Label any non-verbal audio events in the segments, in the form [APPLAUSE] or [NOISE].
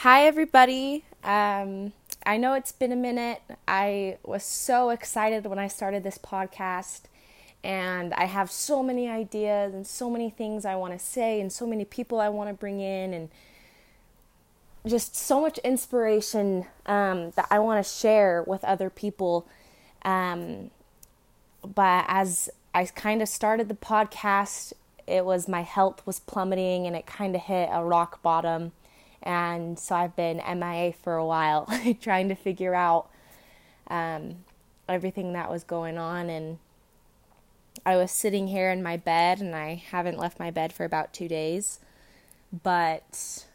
Hi, everybody. Um, I know it's been a minute. I was so excited when I started this podcast, and I have so many ideas and so many things I want to say, and so many people I want to bring in, and just so much inspiration um, that I want to share with other people. Um, but as I kind of started the podcast, it was my health was plummeting and it kind of hit a rock bottom. And so I've been MIA for a while, [LAUGHS] trying to figure out um, everything that was going on. And I was sitting here in my bed, and I haven't left my bed for about two days. But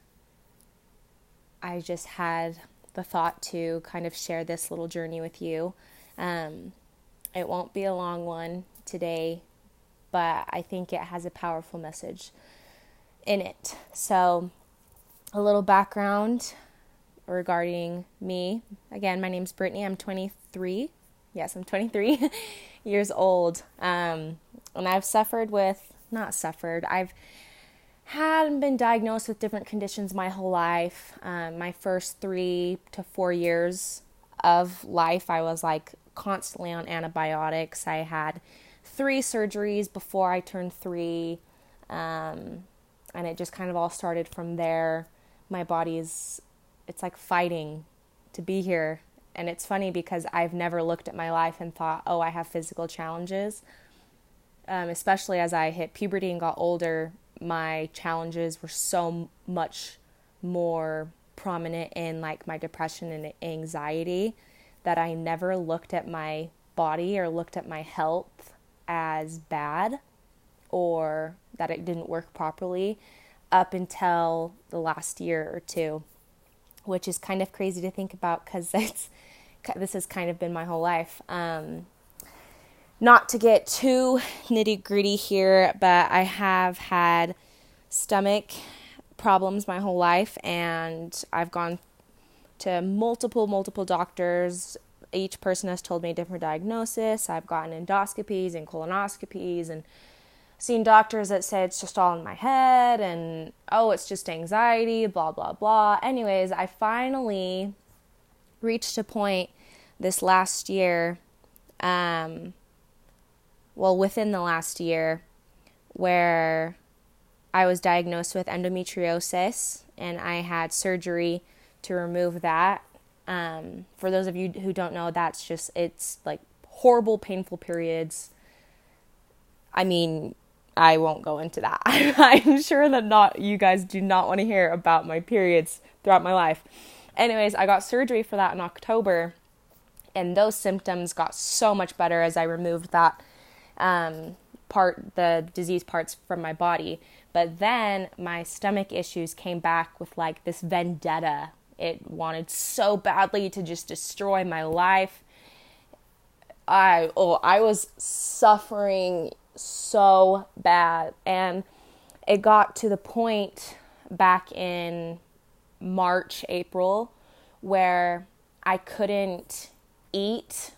I just had the thought to kind of share this little journey with you. Um, it won't be a long one today, but I think it has a powerful message in it. So, a little background regarding me. Again, my name's Brittany. I'm 23. Yes, I'm 23 [LAUGHS] years old. Um, and I've suffered with, not suffered, I've had been diagnosed with different conditions my whole life. Um, my first three to four years of life, I was like constantly on antibiotics. I had three surgeries before I turned three. Um, and it just kind of all started from there my body's it's like fighting to be here and it's funny because I've never looked at my life and thought, oh, I have physical challenges. Um, especially as I hit puberty and got older, my challenges were so much more prominent in like my depression and anxiety that I never looked at my body or looked at my health as bad or that it didn't work properly up until the last year or two, which is kind of crazy to think about because [LAUGHS] it's this has kind of been my whole life. Um, not to get too nitty gritty here, but I have had stomach problems my whole life, and I've gone to multiple, multiple doctors. Each person has told me a different diagnosis. I've gotten endoscopies and colonoscopies and seen doctors that say it's just all in my head and oh, it's just anxiety, blah, blah, blah. Anyways, I finally reached a point this last year, um, well, within the last year, where I was diagnosed with endometriosis and I had surgery to remove that. Um, for those of you who don't know, that's just, it's like horrible, painful periods. I mean, I won't go into that. [LAUGHS] I'm sure that not you guys do not want to hear about my periods throughout my life. Anyways, I got surgery for that in October, and those symptoms got so much better as I removed that um, part, the disease parts from my body. But then my stomach issues came back with like this vendetta. It wanted so badly to just destroy my life. I oh I was suffering so bad. And it got to the point back in March, April, where I couldn't eat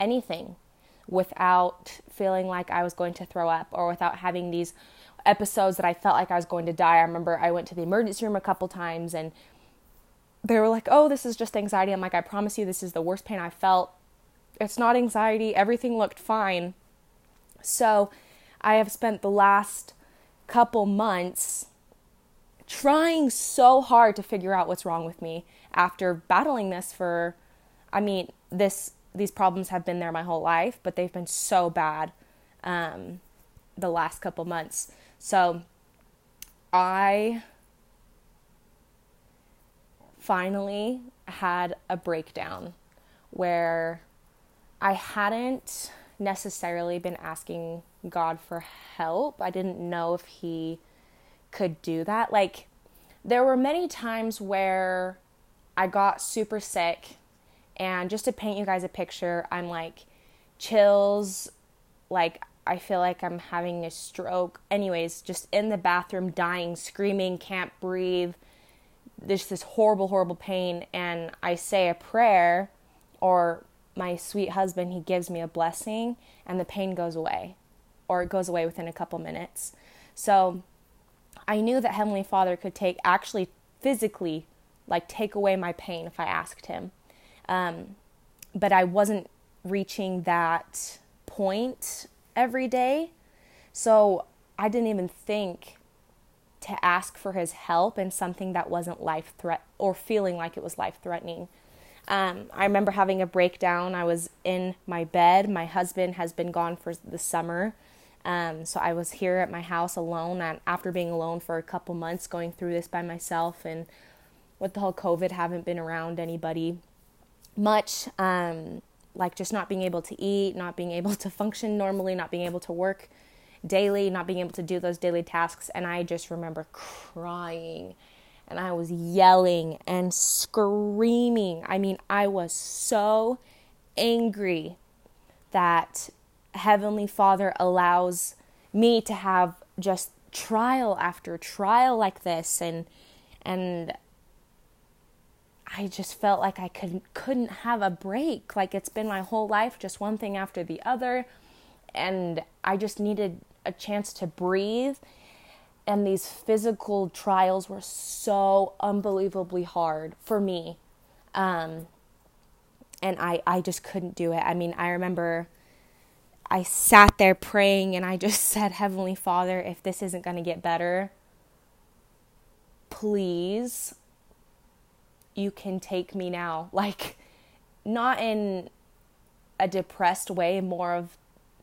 anything without feeling like I was going to throw up or without having these episodes that I felt like I was going to die. I remember I went to the emergency room a couple times and they were like, "Oh, this is just anxiety." I'm like, "I promise you this is the worst pain I felt. It's not anxiety. Everything looked fine." So I have spent the last couple months trying so hard to figure out what's wrong with me after battling this for I mean this these problems have been there my whole life but they've been so bad um, the last couple months. So I finally had a breakdown where I hadn't necessarily been asking God for help. I didn't know if He could do that. Like, there were many times where I got super sick, and just to paint you guys a picture, I'm like chills, like, I feel like I'm having a stroke. Anyways, just in the bathroom, dying, screaming, can't breathe. There's this horrible, horrible pain. And I say a prayer or my sweet husband, he gives me a blessing and the pain goes away, or it goes away within a couple minutes. So I knew that Heavenly Father could take actually physically like take away my pain if I asked Him. Um, but I wasn't reaching that point every day. So I didn't even think to ask for his help in something that wasn't life threat or feeling like it was life threatening. Um, I remember having a breakdown. I was in my bed. My husband has been gone for the summer. Um, so I was here at my house alone and after being alone for a couple months going through this by myself and with the whole COVID haven't been around anybody much. Um, like just not being able to eat, not being able to function normally, not being able to work daily, not being able to do those daily tasks. And I just remember crying and I was yelling and screaming. I mean, I was so angry that Heavenly Father allows me to have just trial after trial like this and and I just felt like I could couldn't have a break. Like it's been my whole life, just one thing after the other, and I just needed a chance to breathe. And these physical trials were so unbelievably hard for me, um, and I I just couldn't do it. I mean, I remember I sat there praying, and I just [LAUGHS] said, Heavenly Father, if this isn't going to get better, please you can take me now. [LAUGHS] Like, not in a depressed way, more of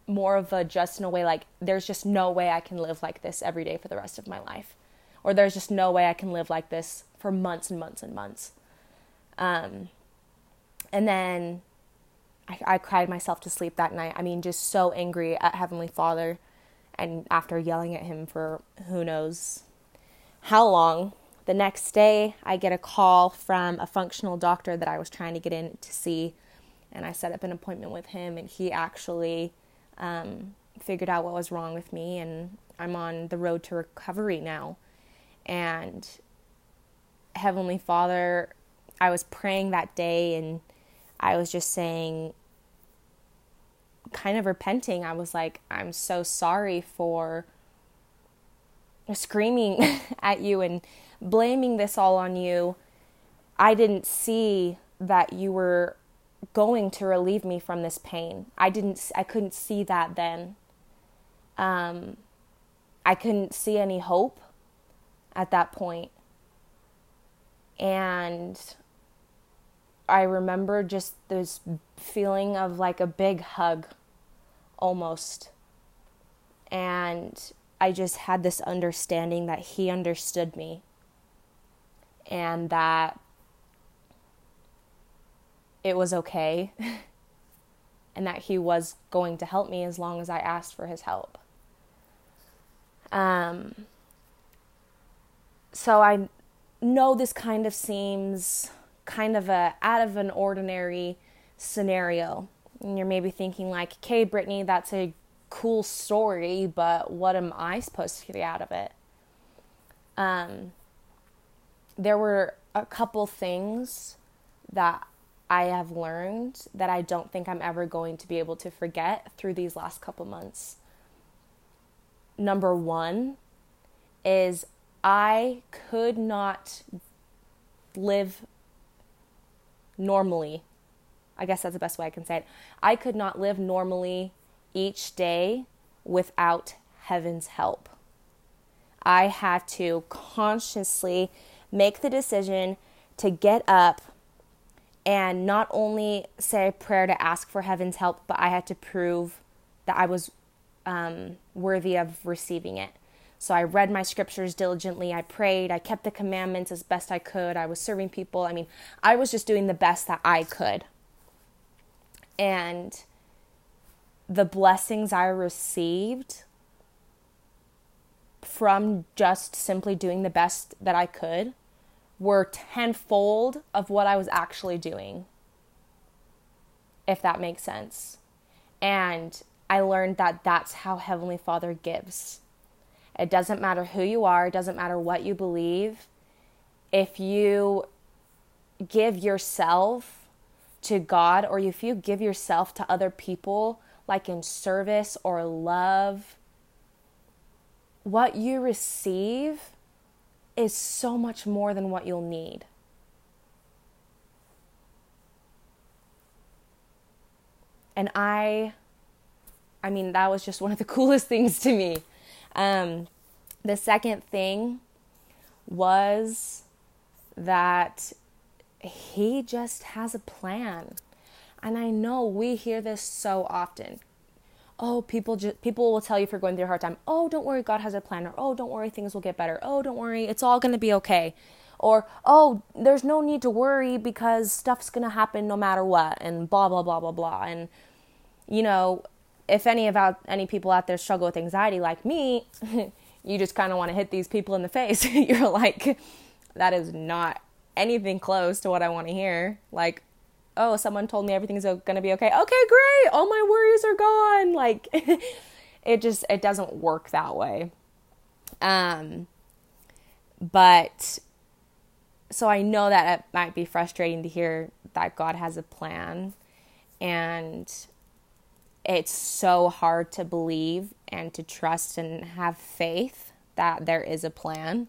more of a just in a way like there's just no way I can live like this every day for the rest of my life. Or there's just no way I can live like this for months and months and months. Um, and then I, I cried myself to sleep that night. I mean, just so angry at Heavenly Father. And after yelling at him for who knows how long, the next day, I get a call from a functional doctor that I was trying to get in to see, and I set up an appointment with him, and he actually um, figured out what was wrong with me, and I'm on the road to recovery now. And Heavenly Father, I was praying that day, and I was just saying, kind of repenting. I was like, I'm so sorry for screaming [LAUGHS] at you and blaming this all on you, I didn't see that you were going to relieve me from this pain. I didn't I couldn't see that then. Um I couldn't see any hope at that point. And I remember just this feeling of like a big hug almost. And I just had this understanding that he understood me and that it was okay [LAUGHS] and that he was going to help me as long as I asked for his help. Um, so I know this kind of seems kind of a out of an ordinary scenario. And you're maybe thinking like, "Okay, Brittany, that's a cool story, but what am I supposed to get out of it?" Um, there were a couple things that I have learned that I don't think I'm ever going to be able to forget through these last couple months. Number one is I could not live normally. I guess that's the best way I can say it. I could not live normally each day without heaven's help. I had to consciously make the decision to get up and not only say a prayer to ask for heaven's help, but I had to prove that I was um, worthy of receiving it. So I read my scriptures diligently. I prayed. I kept the commandments as best I could. I was serving people. I mean, I was just doing the best that I could. And the blessings I received from just simply doing the best that I could were tenfold of what I was actually doing, if that makes sense. And I learned that that's how Heavenly Father gives. It doesn't matter who you are, it doesn't matter what you believe. If you give yourself to God or if you give yourself to other people, like in service or love, what you receive is so much more than what you'll need. And I, I mean, that was just [LAUGHS] one of the coolest things to me. Um, the second thing was that he just has a plan. And I know we hear this so often. Oh, people just people will tell you if you're going through a hard time, "Oh, don't worry, God has a plan." Or, "Oh, don't worry, things will get better." "Oh, don't worry, it's all to be okay." Or, "Oh, there's no need to worry because stuff's to happen no matter what." And blah blah blah blah blah. And you know, if any of out any people out there struggle with anxiety like me, [LAUGHS] you just kind of want to hit these people in the face. [LAUGHS] You're like, that is not anything close to what I want to hear. Like, oh, someone told me everything's going to be okay. Okay, great. All my worries are gone. Like, [LAUGHS] it just it doesn't work that way. Um, but so I know that it might be frustrating to hear that God has a plan and it's so hard to believe and to trust and have faith that there is a plan.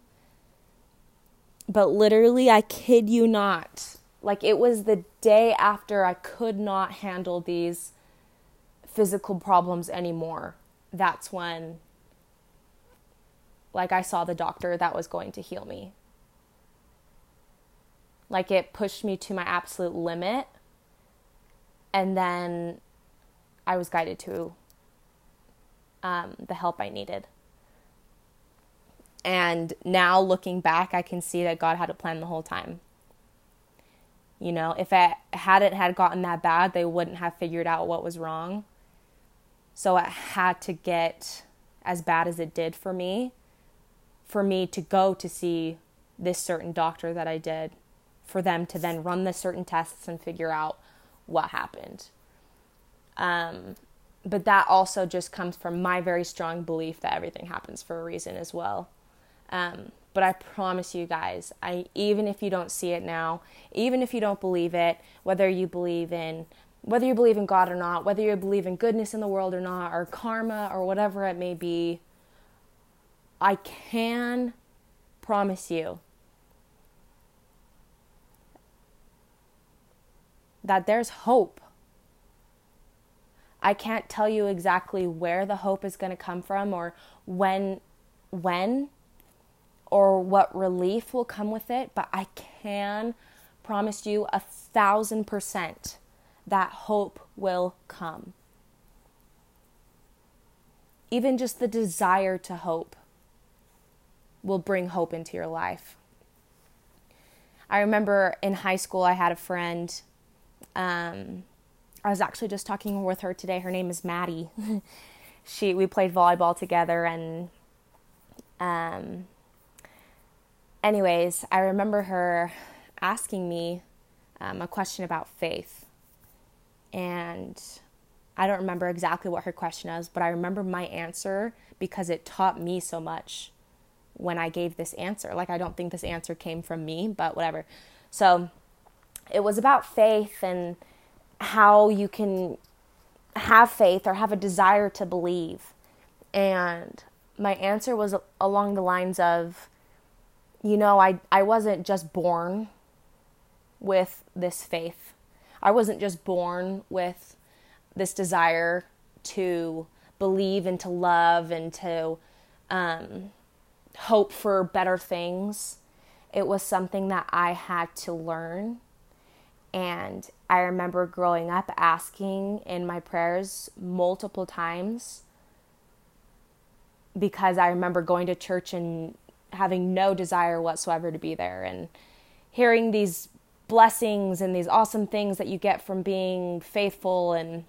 But literally, I kid you not, like it was the day after I could not handle these physical problems anymore. That's when, like, I saw the doctor that was going to heal me. Like, it pushed me to my absolute limit. And then I was guided to um, the help I needed. And now looking back, I can see that God had a plan the whole time. You know, if it hadn't had gotten that bad, they wouldn't have figured out what was wrong. So it had to get as bad as it did for me, for me to go to see this certain doctor that I did, for them to then run the certain tests and figure out what happened. Um, but that also just comes from my very strong belief that everything happens for a reason as well. Um, but I promise you guys, I even if you don't see it now, even if you don't believe it, whether you believe in whether you believe in God or not, whether you believe in goodness in the world or not, or karma or whatever it may be, I can promise you that there's hope. I can't tell you exactly where the hope is going to come from or when when or what relief will come with it, but I can promise you a thousand percent that hope will come. Even just the desire to hope will bring hope into your life. I remember in high school, I had a friend um, I was actually just talking with her today. Her name is Maddie. [LAUGHS] she we played volleyball together and um anyways, I remember her asking me um, a question about faith. And I don't remember exactly what her question was, but I remember my answer because it taught me so much when I gave this answer. Like, I don't think this answer came from me, but whatever. So it was about faith and how you can have faith or have a desire to believe. And my answer was along the lines of, you know, I, I wasn't just born with this faith. I wasn't just born with this desire to believe and to love and to um, hope for better things. It was something that I had to learn and I remember growing up asking in my prayers multiple times because I remember going to church and having no desire whatsoever to be there and hearing these blessings and these awesome things that you get from being faithful and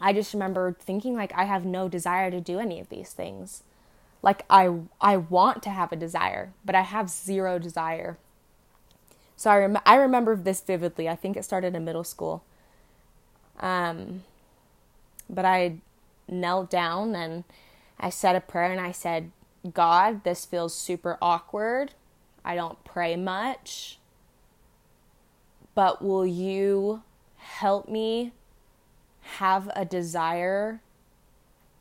I just remember thinking like I have no desire to do any of these things. Like I I want to have a desire, but I have zero desire. So I, rem- I remember this vividly. I think it started in middle school. Um, but I knelt down and I said a prayer and I said, God, this feels super awkward. I don't pray much. But will you help me have a desire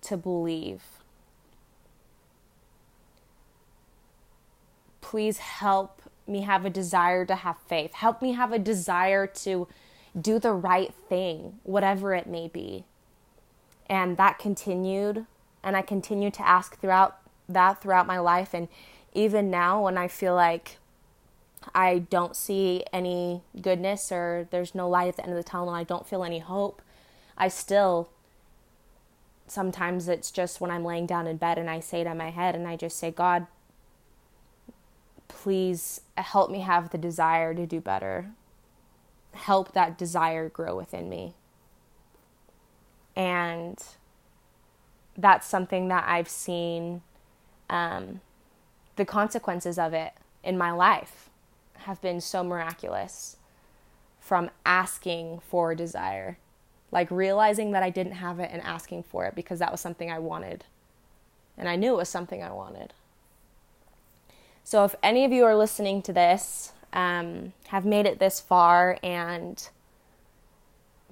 to believe? Please help me have a desire to have faith. Help me have a desire to do the right thing, whatever it may be. And that continued, and I continued to ask throughout that throughout my life. And even now, when I feel like I don't see any goodness or there's no light at the end of the tunnel, I don't feel any hope, I still sometimes it's just when I'm laying down in bed and I say it in my head and I just say, God, please help me have the desire to do better. Help that desire grow within me. And that's something that I've seen um, the consequences of it in my life have been so miraculous from asking for desire like realizing that I didn't have it and asking for it because that was something I wanted. And I knew it was something I wanted. So if any of you are listening to this, um, have made it this far and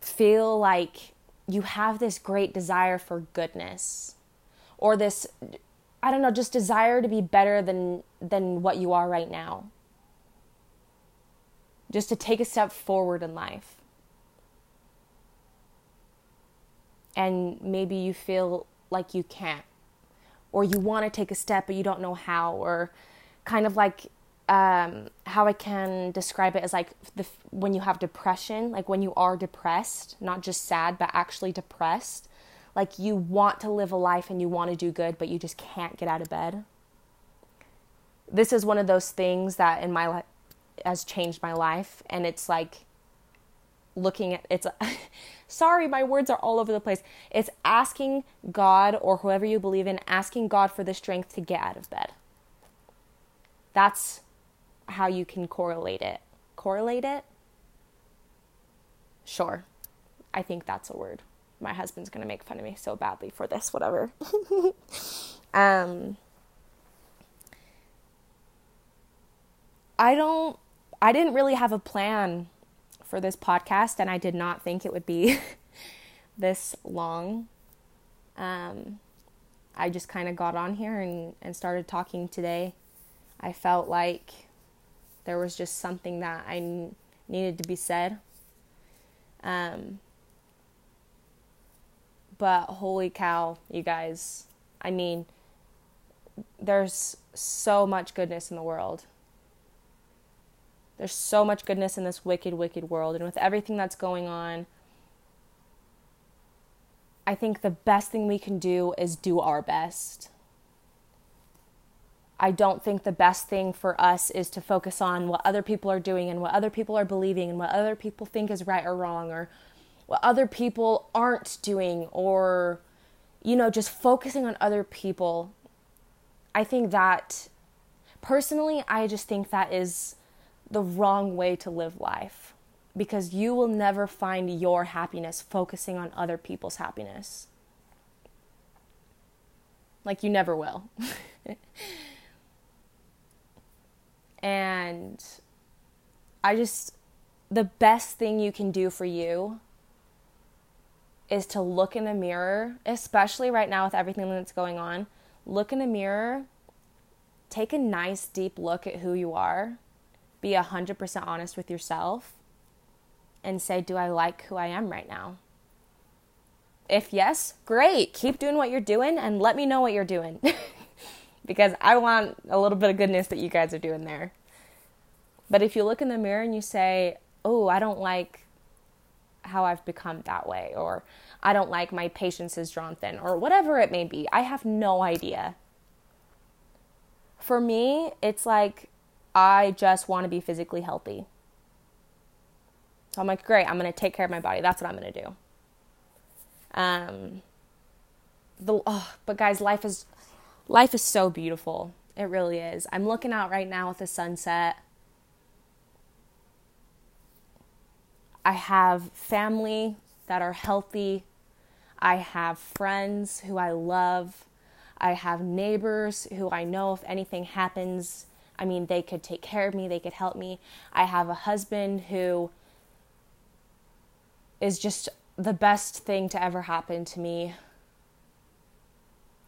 feel like you have this great desire for goodness or this I don't know, just desire to be better than than what you are right now. Just to take a step forward in life. and maybe you feel like you can't or you want to take a step but you don't know how or kind of like um, how I can describe it as like the when you have depression, like when you are depressed, not just sad, but actually depressed, like you want to live a life and you want to do good, but you just can't get out of bed. This is one of those things that in my life has changed my life, and it's like looking at it's [LAUGHS] sorry my words are all over the place. It's asking god or whoever you believe in asking god for the strength to get out of bed. That's how you can correlate it. Correlate it? Sure. I think that's a word my husband's going to make fun of me so badly for this whatever [LAUGHS] um i don't i didn't really have a plan for this podcast, and I did not think it would be [LAUGHS] this long. Um, I just kind of got on here and, and started talking today. I felt like there was just something that I n- needed to be said. Um, but holy cow, you guys. I mean, there's so much goodness in the world. There's so much goodness in this wicked, wicked world. And with everything that's going on, I think the best thing we can do is do our best. I don't think the best thing for us is to focus on what other people are doing and what other people are believing and what other people think is right or wrong or what other people aren't doing or, you know, just focusing on other people. I think that personally, I just think that is the wrong way to live life because you will never find your happiness focusing on other people's happiness. Like, you never will. [LAUGHS] and I just, the best thing you can do for you is to look in the mirror, especially right now with everything that's going on. Look in the mirror, take a nice deep look at who you are be 100% honest with yourself and say, Do I like who I am right now? If yes, great. Keep doing what you're doing and let me know what you're doing. [LAUGHS] because I want a little bit of goodness that you guys are doing there. But if you look in the mirror and you say, Oh, I don't like how I've become that way, or I don't like my patience is drawn thin, or whatever it may be, I have no idea. For me, it's like I just want to be physically healthy. So I'm like, great, I'm going to take care of my body. That's what I'm going to do. Um, the oh, but guys, life is life is so beautiful. It really is. I'm looking out right now at the sunset. I have family that are healthy. I have friends who I love. I have neighbors who I know if anything happens, I mean, they could take care of me, they could help me. I have a husband who is just the best thing to ever happen to me.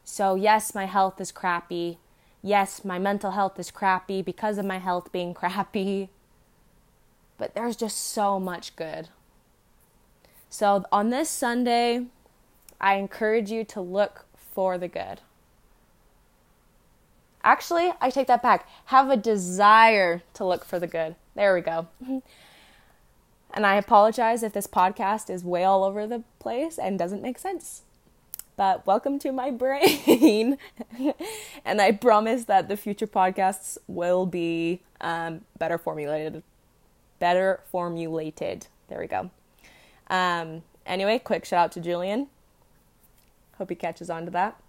So, yes, my health is crappy. Yes, my mental health is crappy because of my health being [LAUGHS] crappy. But there's just so much good. So on this Sunday, I encourage you to look for the good. Actually, I take that back. Have a desire to look for the good. There we go. [LAUGHS] and I apologize if this podcast is way all over the place and doesn't make sense. But welcome to my [LAUGHS] brain. [LAUGHS] and I promise that the future podcasts will be um, better formulated. Better formulated. There we go. Um, anyway, quick shout out to Julian. Hope he catches on to that.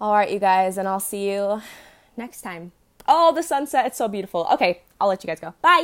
All right, you guys, and I'll see you next time. Oh, the sunset, it's so beautiful. Okay, I'll let you guys go. Bye.